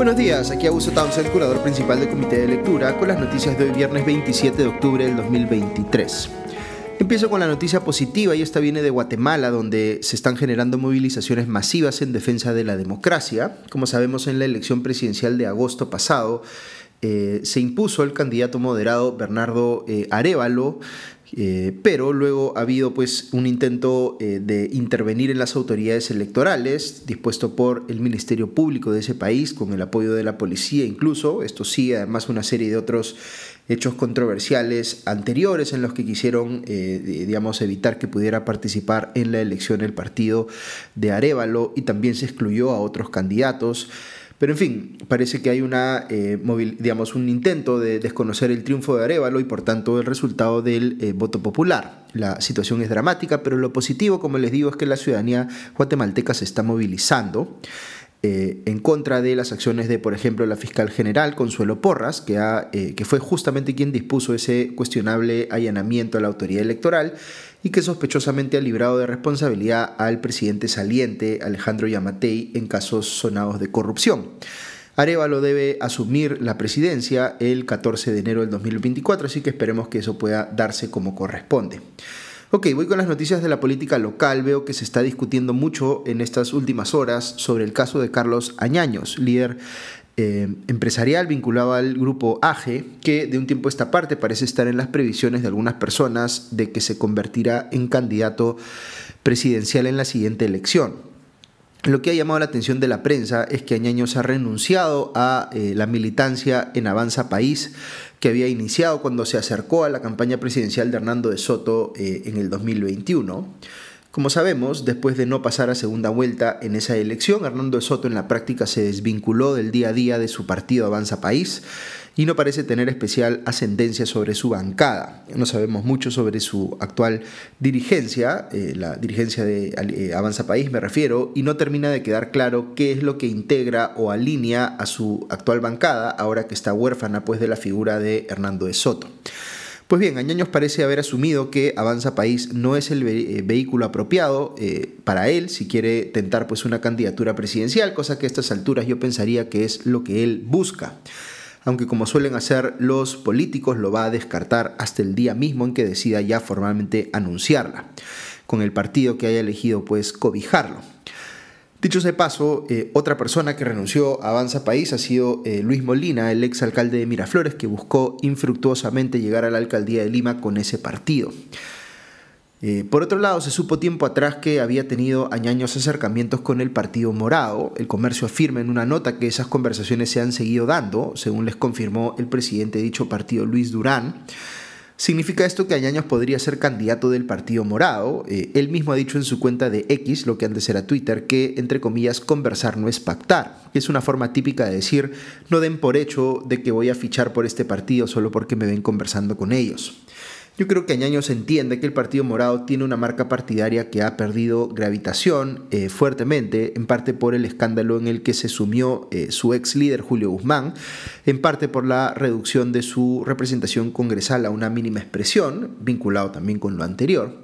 Buenos días, aquí Augusto Townsend, curador principal del Comité de Lectura, con las noticias de hoy viernes 27 de octubre del 2023. Empiezo con la noticia positiva y esta viene de Guatemala, donde se están generando movilizaciones masivas en defensa de la democracia. Como sabemos, en la elección presidencial de agosto pasado eh, se impuso el candidato moderado Bernardo eh, Arevalo, eh, pero luego ha habido pues un intento eh, de intervenir en las autoridades electorales dispuesto por el Ministerio Público de ese país con el apoyo de la policía incluso. Esto sigue además una serie de otros hechos controversiales anteriores en los que quisieron eh, digamos evitar que pudiera participar en la elección el partido de Arevalo y también se excluyó a otros candidatos. Pero en fin, parece que hay una, eh, digamos, un intento de desconocer el triunfo de Arevalo y por tanto el resultado del eh, voto popular. La situación es dramática, pero lo positivo, como les digo, es que la ciudadanía guatemalteca se está movilizando. Eh, en contra de las acciones de, por ejemplo, la fiscal general Consuelo Porras, que, eh, que fue justamente quien dispuso ese cuestionable allanamiento a la autoridad electoral y que sospechosamente ha librado de responsabilidad al presidente saliente Alejandro Yamatei en casos sonados de corrupción. Arevalo debe asumir la presidencia el 14 de enero del 2024, así que esperemos que eso pueda darse como corresponde. Ok, voy con las noticias de la política local. Veo que se está discutiendo mucho en estas últimas horas sobre el caso de Carlos Añaños, líder eh, empresarial vinculado al grupo AGE, que de un tiempo a esta parte parece estar en las previsiones de algunas personas de que se convertirá en candidato presidencial en la siguiente elección. Lo que ha llamado la atención de la prensa es que Añaños ha renunciado a eh, la militancia en Avanza País que había iniciado cuando se acercó a la campaña presidencial de Hernando de Soto eh, en el 2021. Como sabemos, después de no pasar a segunda vuelta en esa elección, Hernando de Soto en la práctica se desvinculó del día a día de su partido Avanza País y no parece tener especial ascendencia sobre su bancada. No sabemos mucho sobre su actual dirigencia, eh, la dirigencia de eh, Avanza País me refiero, y no termina de quedar claro qué es lo que integra o alinea a su actual bancada, ahora que está huérfana pues de la figura de Hernando de Soto. Pues bien, Añaños parece haber asumido que Avanza País no es el eh, vehículo apropiado para él si quiere tentar pues una candidatura presidencial, cosa que a estas alturas yo pensaría que es lo que él busca aunque como suelen hacer los políticos lo va a descartar hasta el día mismo en que decida ya formalmente anunciarla, con el partido que haya elegido pues cobijarlo. Dicho sea paso, eh, otra persona que renunció a Avanza País ha sido eh, Luis Molina, el ex alcalde de Miraflores, que buscó infructuosamente llegar a la alcaldía de Lima con ese partido. Eh, por otro lado, se supo tiempo atrás que había tenido añaños acercamientos con el Partido Morado. El comercio afirma en una nota que esas conversaciones se han seguido dando, según les confirmó el presidente de dicho partido, Luis Durán. ¿Significa esto que Añaños podría ser candidato del Partido Morado? Eh, él mismo ha dicho en su cuenta de X, lo que antes era Twitter, que, entre comillas, conversar no es pactar, es una forma típica de decir, no den por hecho de que voy a fichar por este partido solo porque me ven conversando con ellos. Yo creo que Añaños entiende que el Partido Morado tiene una marca partidaria que ha perdido gravitación eh, fuertemente, en parte por el escándalo en el que se sumió eh, su ex líder Julio Guzmán, en parte por la reducción de su representación congresal a una mínima expresión, vinculado también con lo anterior,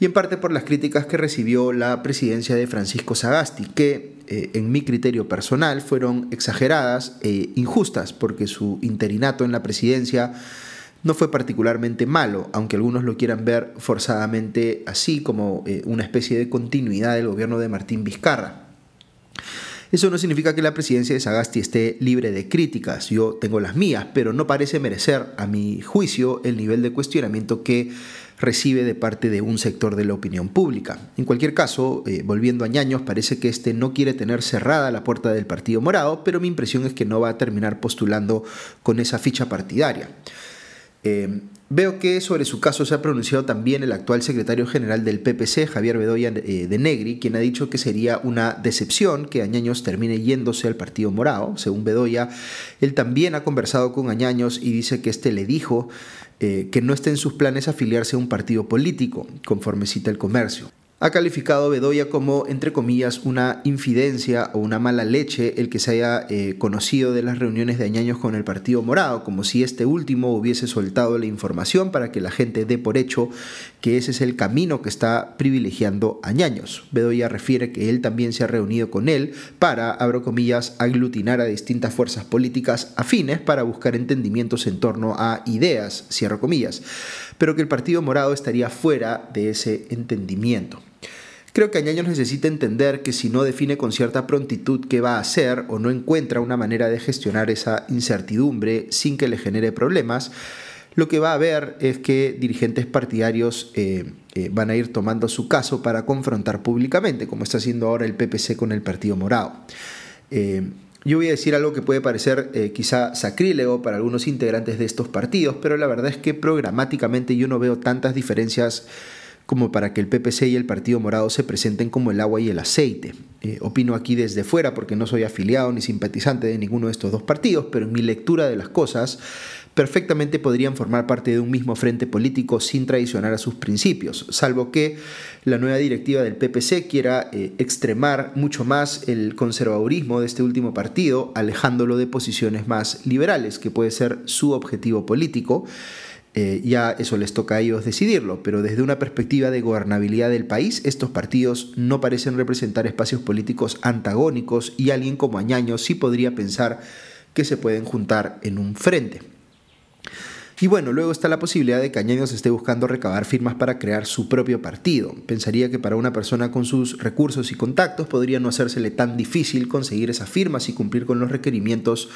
y en parte por las críticas que recibió la presidencia de Francisco Sagasti, que eh, en mi criterio personal fueron exageradas e injustas, porque su interinato en la presidencia no fue particularmente malo, aunque algunos lo quieran ver forzadamente así como eh, una especie de continuidad del gobierno de Martín Vizcarra. Eso no significa que la presidencia de Sagasti esté libre de críticas, yo tengo las mías, pero no parece merecer, a mi juicio, el nivel de cuestionamiento que recibe de parte de un sector de la opinión pública. En cualquier caso, eh, volviendo a Ñaños, parece que este no quiere tener cerrada la puerta del Partido Morado, pero mi impresión es que no va a terminar postulando con esa ficha partidaria. Eh, veo que sobre su caso se ha pronunciado también el actual secretario general del PPC, Javier Bedoya eh, de Negri, quien ha dicho que sería una decepción que Añaños termine yéndose al Partido Morado. Según Bedoya, él también ha conversado con Añaños y dice que este le dijo eh, que no está en sus planes afiliarse a un partido político, conforme cita el comercio. Ha calificado Bedoya como, entre comillas, una infidencia o una mala leche el que se haya eh, conocido de las reuniones de Añaños con el Partido Morado, como si este último hubiese soltado la información para que la gente dé por hecho que ese es el camino que está privilegiando Añaños. Bedoya refiere que él también se ha reunido con él para, abro comillas, aglutinar a distintas fuerzas políticas afines para buscar entendimientos en torno a ideas, cierro comillas, pero que el Partido Morado estaría fuera de ese entendimiento. Creo que Añaños necesita entender que si no define con cierta prontitud qué va a hacer o no encuentra una manera de gestionar esa incertidumbre sin que le genere problemas, lo que va a haber es que dirigentes partidarios eh, eh, van a ir tomando su caso para confrontar públicamente, como está haciendo ahora el PPC con el Partido Morado. Eh, yo voy a decir algo que puede parecer quizá sacrílego para algunos integrantes de estos partidos, pero la verdad es que programáticamente yo no veo tantas diferencias como para que el PPC y el Partido Morado se presenten como el agua y el aceite. Eh, opino aquí desde fuera porque no soy afiliado ni simpatizante de ninguno de estos dos partidos, pero en mi lectura de las cosas perfectamente podrían formar parte de un mismo frente político sin traicionar a sus principios, salvo que la nueva directiva del PPC quiera eh, extremar mucho más el conservadurismo de este último partido, alejándolo de posiciones más liberales, que puede ser su objetivo político eh, ya eso les toca a ellos decidirlo, pero desde una perspectiva de gobernabilidad del país, estos partidos no parecen representar espacios políticos antagónicos y alguien como Añaño sí podría pensar que se pueden juntar en un frente. Y bueno, luego está la posibilidad de que Añaños esté buscando recabar firmas para crear su propio partido. Pensaría que para una persona con sus recursos y contactos podría no hacérsele tan difícil conseguir esas firmas y cumplir con los requerimientos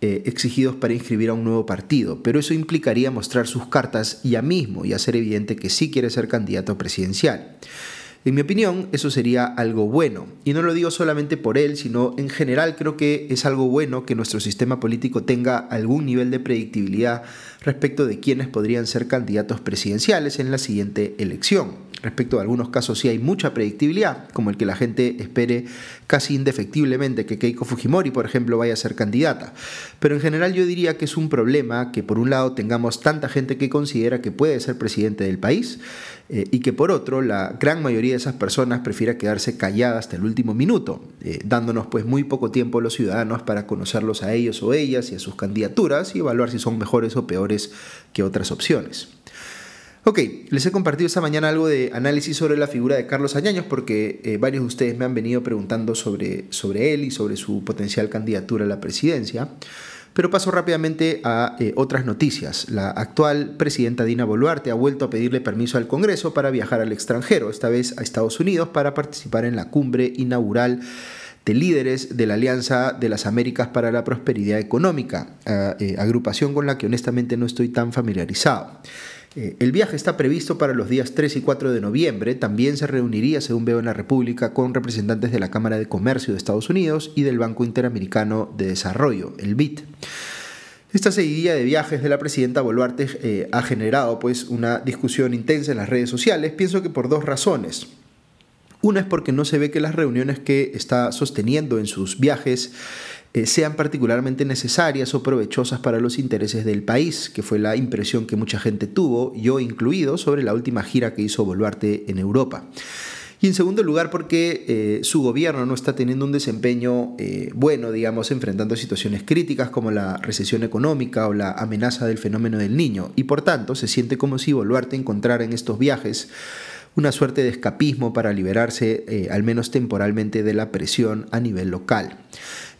eh, exigidos para inscribir a un nuevo partido, pero eso implicaría mostrar sus cartas ya mismo y hacer evidente que sí quiere ser candidato presidencial. En mi opinión, eso sería algo bueno. Y no lo digo solamente por él, sino en general creo que es algo bueno que nuestro sistema político tenga algún nivel de predictibilidad respecto de quiénes podrían ser candidatos presidenciales en la siguiente elección. Respecto a algunos casos sí hay mucha predictibilidad, como el que la gente espere casi indefectiblemente que Keiko Fujimori, por ejemplo, vaya a ser candidata. Pero en general yo diría que es un problema que por un lado tengamos tanta gente que considera que puede ser presidente del país eh, y que por otro la gran mayoría de esas personas prefiera quedarse callada hasta el último minuto, eh, dándonos pues muy poco tiempo a los ciudadanos para conocerlos a ellos o ellas y a sus candidaturas y evaluar si son mejores o peores que otras opciones. Ok, les he compartido esta mañana algo de análisis sobre la figura de Carlos Añaños porque eh, varios de ustedes me han venido preguntando sobre, sobre él y sobre su potencial candidatura a la presidencia. Pero paso rápidamente a eh, otras noticias. La actual presidenta Dina Boluarte ha vuelto a pedirle permiso al Congreso para viajar al extranjero, esta vez a Estados Unidos, para participar en la cumbre inaugural de líderes de la Alianza de las Américas para la Prosperidad Económica, eh, agrupación con la que honestamente no estoy tan familiarizado. Eh, el viaje está previsto para los días 3 y 4 de noviembre. También se reuniría, según veo en la República, con representantes de la Cámara de Comercio de Estados Unidos y del Banco Interamericano de Desarrollo, el BID. Esta seguidilla de viajes de la presidenta Boluarte eh, ha generado pues, una discusión intensa en las redes sociales, pienso que por dos razones. Una es porque no se ve que las reuniones que está sosteniendo en sus viajes eh, sean particularmente necesarias o provechosas para los intereses del país, que fue la impresión que mucha gente tuvo, yo incluido, sobre la última gira que hizo Boluarte en Europa. Y en segundo lugar, porque eh, su gobierno no está teniendo un desempeño eh, bueno, digamos, enfrentando situaciones críticas como la recesión económica o la amenaza del fenómeno del niño. Y por tanto, se siente como si Boluarte encontrara en estos viajes una suerte de escapismo para liberarse, al menos temporalmente, de la presión a nivel local.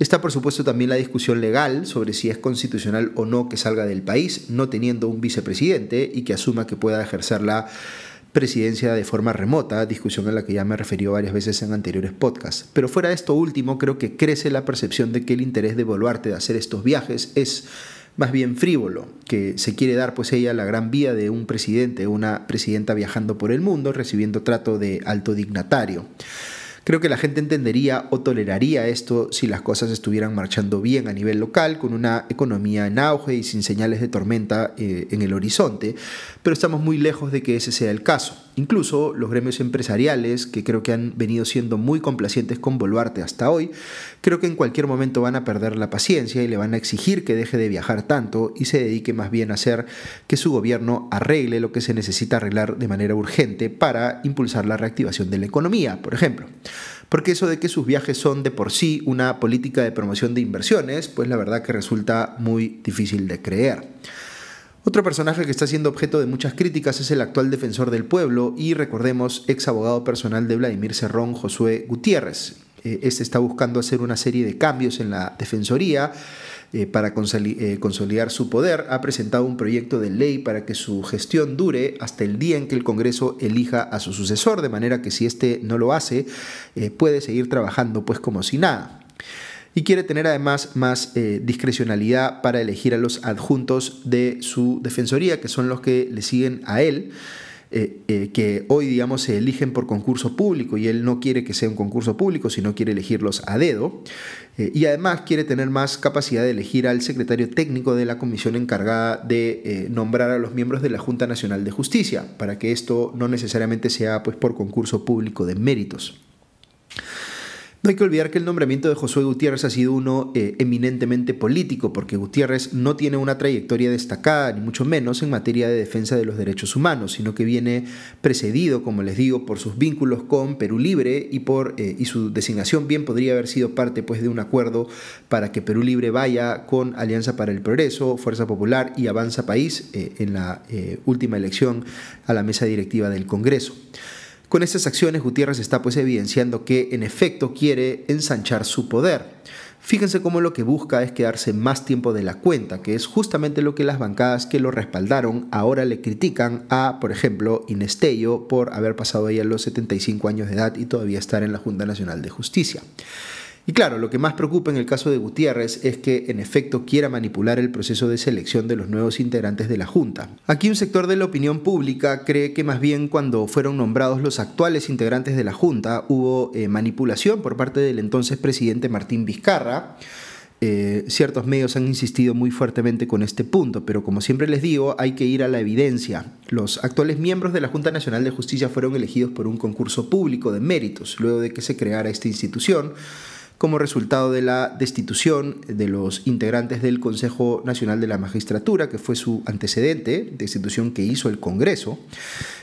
Está por supuesto también la discusión legal sobre si es constitucional o no que salga del país, no teniendo un vicepresidente y que asuma que pueda ejercer la presidencia de forma remota, discusión a la que ya me he referido varias veces en anteriores podcasts. Pero fuera de esto último, creo que crece la percepción de que el interés de Boluarte de hacer estos viajes es más bien frívolo, que se quiere dar pues ella la gran vía de un presidente, una presidenta viajando por el mundo, recibiendo trato de alto dignatario. Creo que la gente entendería o toleraría esto si las cosas estuvieran marchando bien a nivel local, con una economía en auge y sin señales de tormenta eh, en el horizonte, pero estamos muy lejos de que ese sea el caso. Incluso los gremios empresariales, que creo que han venido siendo muy complacientes con Boluarte hasta hoy, creo que en cualquier momento van a perder la paciencia y le van a exigir que deje de viajar tanto y se dedique más bien a hacer que su gobierno arregle lo que se necesita arreglar de manera urgente para impulsar la reactivación de la economía, por ejemplo. Porque eso de que sus viajes son de por sí una política de promoción de inversiones, pues la verdad que resulta muy difícil de creer. Otro personaje que está siendo objeto de muchas críticas es el actual defensor del pueblo y recordemos ex abogado personal de Vladimir Cerrón, Josué Gutiérrez. Eh, este está buscando hacer una serie de cambios en la Defensoría eh, para eh, consolidar su poder. Ha presentado un proyecto de ley para que su gestión dure hasta el día en que el Congreso elija a su sucesor, de manera que si éste no lo hace, puede seguir trabajando pues como si nada y quiere tener además más eh, discrecionalidad para elegir a los adjuntos de su defensoría, que son los que le siguen a él. Eh, eh, que hoy, digamos, se eligen por concurso público y él no quiere que sea un concurso público, sino quiere elegirlos a dedo. y además quiere tener más capacidad de elegir al secretario técnico de la comisión encargada de nombrar a los miembros de la Junta Nacional de Justicia, para que esto no necesariamente sea pues, por concurso público de méritos. No hay que olvidar que el nombramiento de Josué Gutiérrez ha sido uno eh, eminentemente político, porque Gutiérrez no tiene una trayectoria destacada, ni mucho menos en materia de defensa de los derechos humanos, sino que viene precedido, como les digo, por sus vínculos con Perú Libre y, por, eh, y su designación bien podría haber sido parte pues, de un acuerdo para que Perú Libre vaya con Alianza para el Progreso, Fuerza Popular y Avanza País eh, en la última elección a la mesa directiva del Congreso. Con estas acciones Gutiérrez está pues evidenciando que en efecto quiere ensanchar su poder. Fíjense cómo lo que busca es quedarse más tiempo de la cuenta, que es justamente lo que las bancadas que lo respaldaron ahora le critican a, por ejemplo, Inestello por haber pasado ya los 75 años de edad y todavía estar en la Junta Nacional de Justicia. Y claro, lo que más preocupa en el caso de Gutiérrez es que en efecto quiera manipular el proceso de selección de los nuevos integrantes de la Junta. Aquí un sector de la opinión pública cree que más bien cuando fueron nombrados los actuales integrantes de la Junta hubo eh, manipulación por parte del entonces presidente Martín Vizcarra. Eh, ciertos medios han insistido muy fuertemente con este punto, pero como siempre les digo, hay que ir a la evidencia. Los actuales miembros de la Junta Nacional de Justicia fueron elegidos por un concurso público de méritos, luego de que se creara esta institución como resultado de la destitución de los integrantes del Consejo Nacional de la Magistratura, que fue su antecedente, destitución que hizo el Congreso,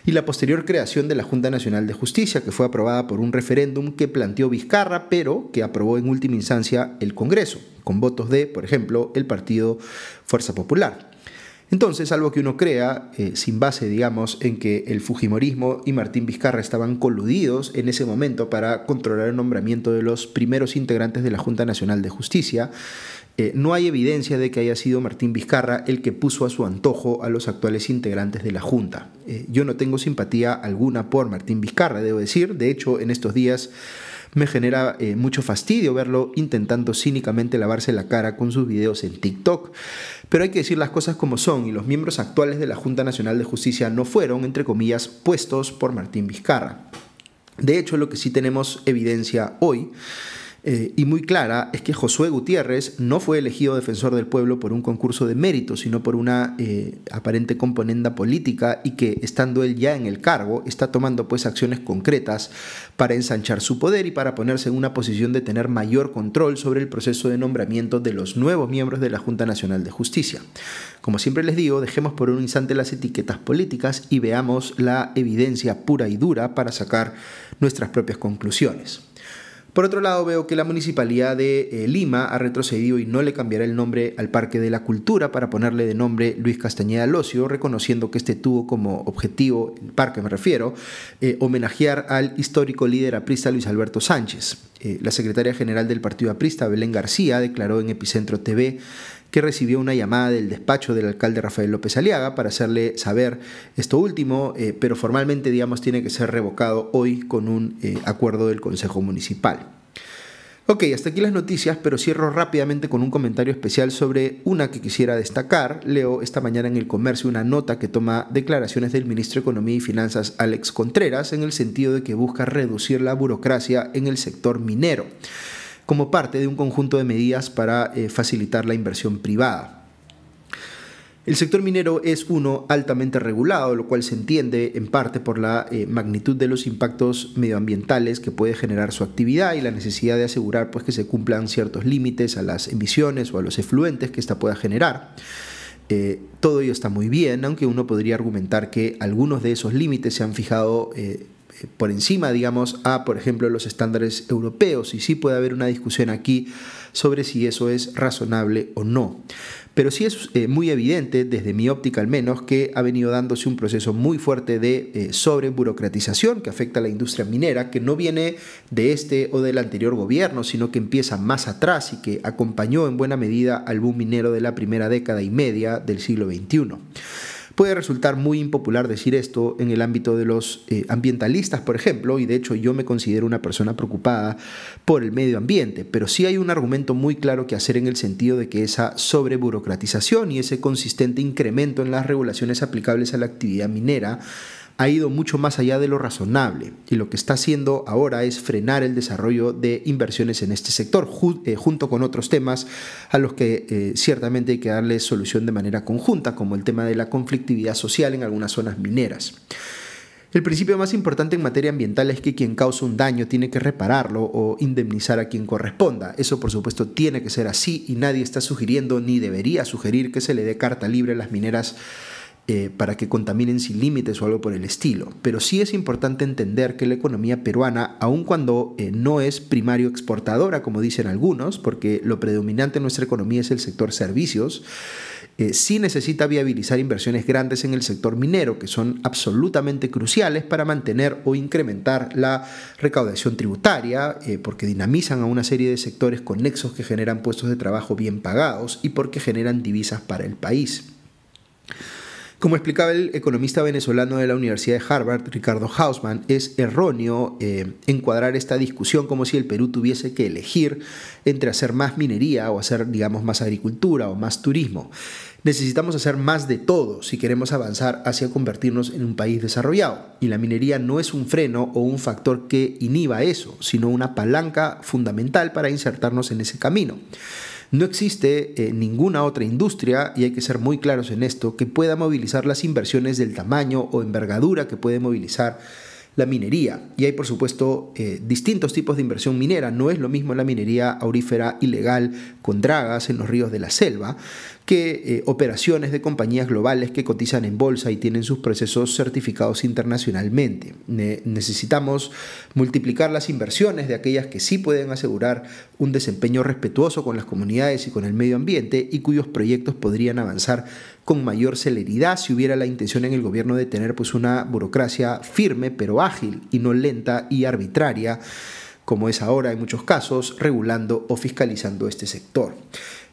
y la posterior creación de la Junta Nacional de Justicia, que fue aprobada por un referéndum que planteó Vizcarra, pero que aprobó en última instancia el Congreso, con votos de, por ejemplo, el Partido Fuerza Popular. Entonces, algo que uno crea, eh, sin base, digamos, en que el Fujimorismo y Martín Vizcarra estaban coludidos en ese momento para controlar el nombramiento de los primeros integrantes de la Junta Nacional de Justicia, eh, no hay evidencia de que haya sido Martín Vizcarra el que puso a su antojo a los actuales integrantes de la Junta. Eh, yo no tengo simpatía alguna por Martín Vizcarra, debo decir. De hecho, en estos días me genera mucho fastidio verlo intentando cínicamente lavarse la cara con sus videos en TikTok. Pero hay que decir las cosas como son y los miembros actuales de la Junta Nacional de Justicia no fueron, entre comillas, puestos por Martín Vizcarra. De hecho, lo que sí tenemos evidencia hoy eh, y muy clara es que Josué Gutiérrez no fue elegido defensor del pueblo por un concurso de mérito, sino por una eh, aparente componenda política y que estando él ya en el cargo está tomando pues acciones concretas para ensanchar su poder y para ponerse en una posición de tener mayor control sobre el proceso de nombramiento de los nuevos miembros de la Junta Nacional de Justicia. Como siempre les digo, dejemos por un instante las etiquetas políticas y veamos la evidencia pura y dura para sacar nuestras propias conclusiones. Por otro lado, veo que la Municipalidad de eh, Lima ha retrocedido y no le cambiará el nombre al Parque de la Cultura para ponerle de nombre Luis Castañeda Locio, reconociendo que este tuvo como objetivo, el parque me refiero, eh, homenajear al histórico líder aprista Luis Alberto Sánchez. Eh, la secretaria general del Partido Aprista, Belén García, declaró en Epicentro TV que recibió una llamada del despacho del alcalde Rafael López Aliaga para hacerle saber esto último, eh, pero formalmente, digamos, tiene que ser revocado hoy con un eh, acuerdo del Consejo Municipal. Ok, hasta aquí las noticias, pero cierro rápidamente con un comentario especial sobre una que quisiera destacar. Leo esta mañana en el comercio una nota que toma declaraciones del ministro de Economía y Finanzas Alex Contreras en el sentido de que busca reducir la burocracia en el sector minero como parte de un conjunto de medidas para eh, facilitar la inversión privada. El sector minero es uno altamente regulado, lo cual se entiende en parte por la eh, magnitud de los impactos medioambientales que puede generar su actividad y la necesidad de asegurar pues, que se cumplan ciertos límites a las emisiones o a los efluentes que ésta pueda generar. Eh, todo ello está muy bien, aunque uno podría argumentar que algunos de esos límites se han fijado por encima, digamos, a, por ejemplo, los estándares europeos, y sí puede haber una discusión aquí sobre si eso es razonable o no. Pero sí es eh, muy evidente, desde mi óptica al menos, que ha venido dándose un proceso muy fuerte de eh, sobreburocratización que afecta a la industria minera, que no viene de este o del anterior gobierno, sino que empieza más atrás y que acompañó en buena medida al boom minero de la primera década y media del siglo XXI. Puede resultar muy impopular decir esto en el ámbito de los eh, ambientalistas, por ejemplo, y de hecho yo me considero una persona preocupada por el medio ambiente, pero sí hay un argumento muy claro que hacer en el sentido de que esa sobreburocratización y ese consistente incremento en las regulaciones aplicables a la actividad minera ha ido mucho más allá de lo razonable y lo que está haciendo ahora es frenar el desarrollo de inversiones en este sector, eh, junto con otros temas a los que eh, ciertamente hay que darle solución de manera conjunta, como el tema de la conflictividad social en algunas zonas mineras. El principio más importante en materia ambiental es que quien causa un daño tiene que repararlo o indemnizar a quien corresponda. Eso por supuesto tiene que ser así y nadie está sugiriendo ni debería sugerir que se le dé carta libre a las mineras eh, para que contaminen sin límites o algo por el estilo. Pero sí es importante entender que la economía peruana, aun cuando eh, no es primario exportadora, como dicen algunos, porque lo predominante en nuestra economía es el sector servicios, eh, sí necesita viabilizar inversiones grandes en el sector minero, que son absolutamente cruciales para mantener o incrementar la recaudación tributaria, porque dinamizan a una serie de sectores conexos que generan puestos de trabajo bien pagados y porque generan divisas para el país. Como explicaba el economista venezolano de la Universidad de Harvard, Ricardo Hausman, es erróneo eh, encuadrar esta discusión como si el Perú tuviese que elegir entre hacer más minería o hacer, digamos, más agricultura o más turismo. Necesitamos hacer más de todo si queremos avanzar hacia convertirnos en un país desarrollado. Y la minería no es un freno o un factor que inhiba eso, sino una palanca fundamental para insertarnos en ese camino. No existe eh, ninguna otra industria, y hay que ser muy claros en esto, que pueda movilizar las inversiones del tamaño o envergadura que puede movilizar la minería. Y hay, por supuesto, eh, distintos tipos de inversión minera. No es lo mismo la minería aurífera ilegal con dragas en los ríos de la selva que eh, operaciones de compañías globales que cotizan en bolsa y tienen sus procesos certificados internacionalmente. necesitamos multiplicar las inversiones de aquellas que sí pueden asegurar un desempeño respetuoso con las comunidades y con el medio ambiente y cuyos proyectos podrían avanzar con mayor celeridad si hubiera la intención en el gobierno de tener pues una burocracia firme pero ágil y no lenta y arbitraria como es ahora en muchos casos, regulando o fiscalizando este sector.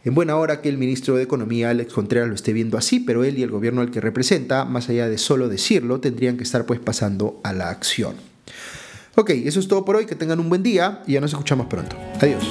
En buena hora que el ministro de Economía, Alex Contreras, lo esté viendo así, pero él y el gobierno al que representa, más allá de solo decirlo, tendrían que estar pues pasando a la acción. Ok, eso es todo por hoy, que tengan un buen día y ya nos escuchamos pronto. Adiós.